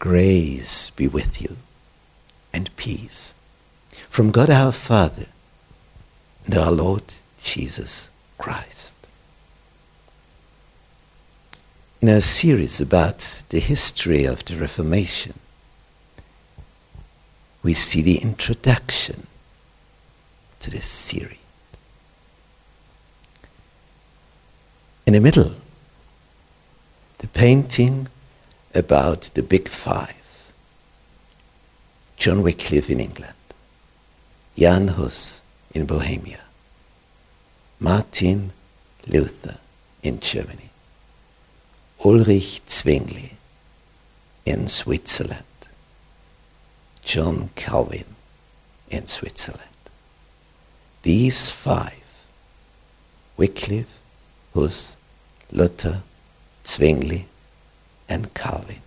Grace be with you and peace from God our Father and our Lord Jesus Christ. In our series about the history of the Reformation, we see the introduction to this series. In the middle, the painting about the Big Five. John Wycliffe in England, Jan Hus in Bohemia, Martin Luther in Germany, Ulrich Zwingli in Switzerland, John Calvin in Switzerland. These five, Wycliffe, Hus, Luther, Zwingli, and Calvin.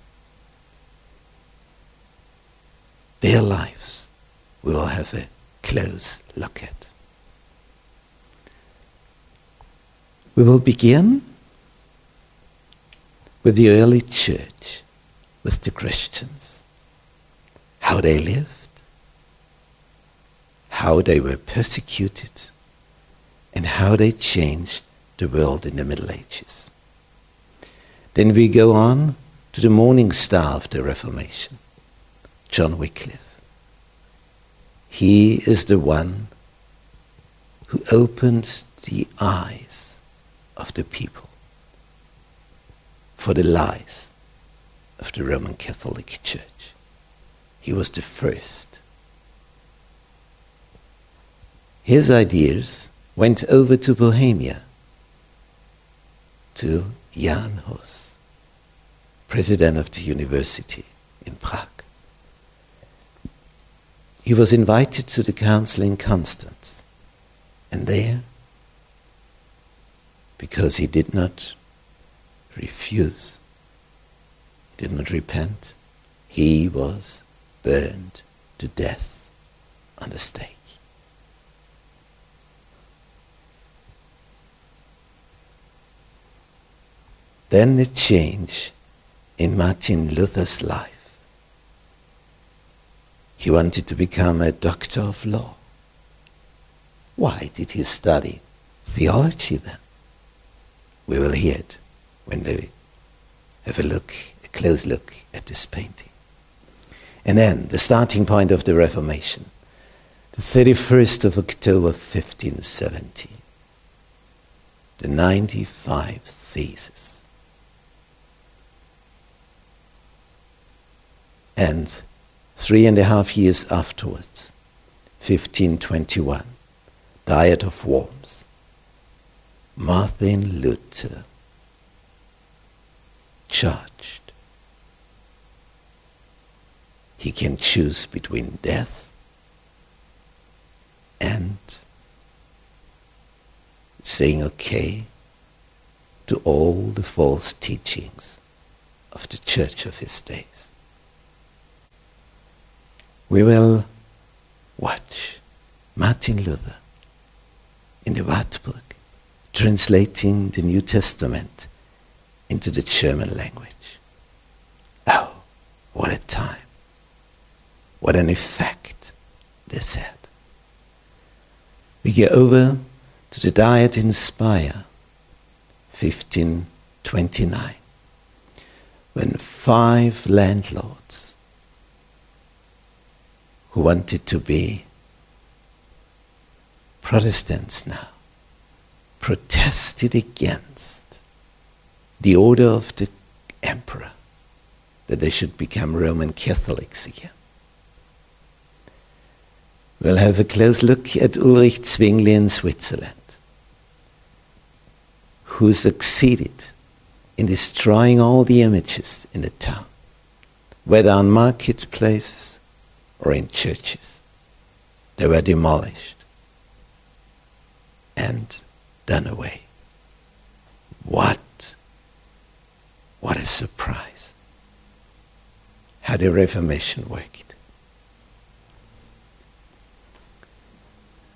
Their lives we will have a close look at. We will begin with the early church, with the Christians, how they lived, how they were persecuted, and how they changed the world in the Middle Ages. Then we go on to the morning star of the Reformation, John Wycliffe. He is the one who opened the eyes of the people for the lies of the Roman Catholic Church. He was the first. His ideas went over to Bohemia, to Jan Hus, president of the university in Prague. He was invited to the council in Constance, and there, because he did not refuse, did not repent, he was burned to death on the stake. Then a change in Martin Luther's life. He wanted to become a doctor of law. Why did he study theology then? We will hear it when we have a look, a close look at this painting. And then the starting point of the Reformation, the 31st of October 1570, the 95 Theses. And three and a half years afterwards, 1521, Diet of Worms, Martin Luther charged. He can choose between death and saying okay to all the false teachings of the church of his days we will watch Martin Luther in the Wartburg translating the New Testament into the German language. Oh, what a time! What an effect this had. We go over to the Diet in Speyer, 1529, when five landlords who wanted to be Protestants now protested against the order of the emperor that they should become Roman Catholics again. We'll have a close look at Ulrich Zwingli in Switzerland, who succeeded in destroying all the images in the town, whether on marketplaces or in churches. They were demolished and done away. What? What a surprise. How the Reformation worked.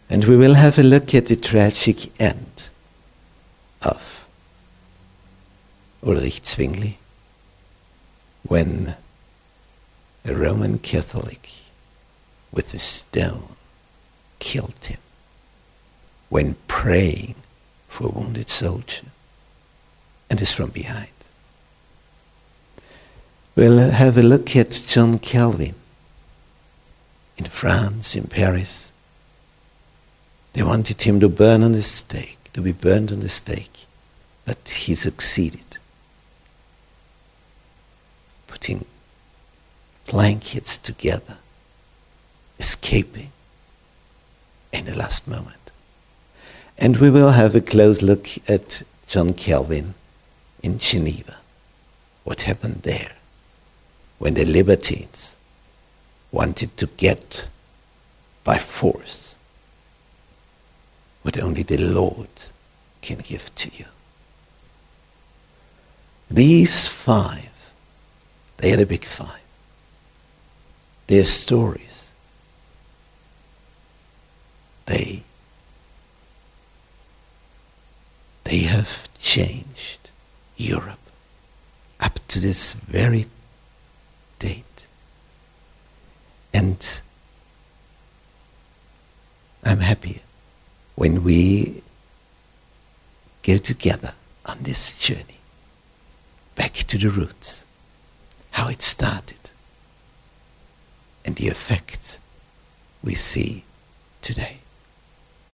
And we will have a look at the tragic end of Ulrich Zwingli when a Roman Catholic with a stone killed him when praying for a wounded soldier and is from behind. We'll have a look at John Calvin in France, in Paris. They wanted him to burn on the stake, to be burned on the stake, but he succeeded, putting blankets together, escaping in the last moment. And we will have a close look at John Calvin in Geneva. What happened there when the libertines wanted to get by force what only the Lord can give to you. These five, they are the big five. Their stories, they, they have changed Europe up to this very date. And I'm happy when we go together on this journey back to the roots, how it started, and the effects we see today.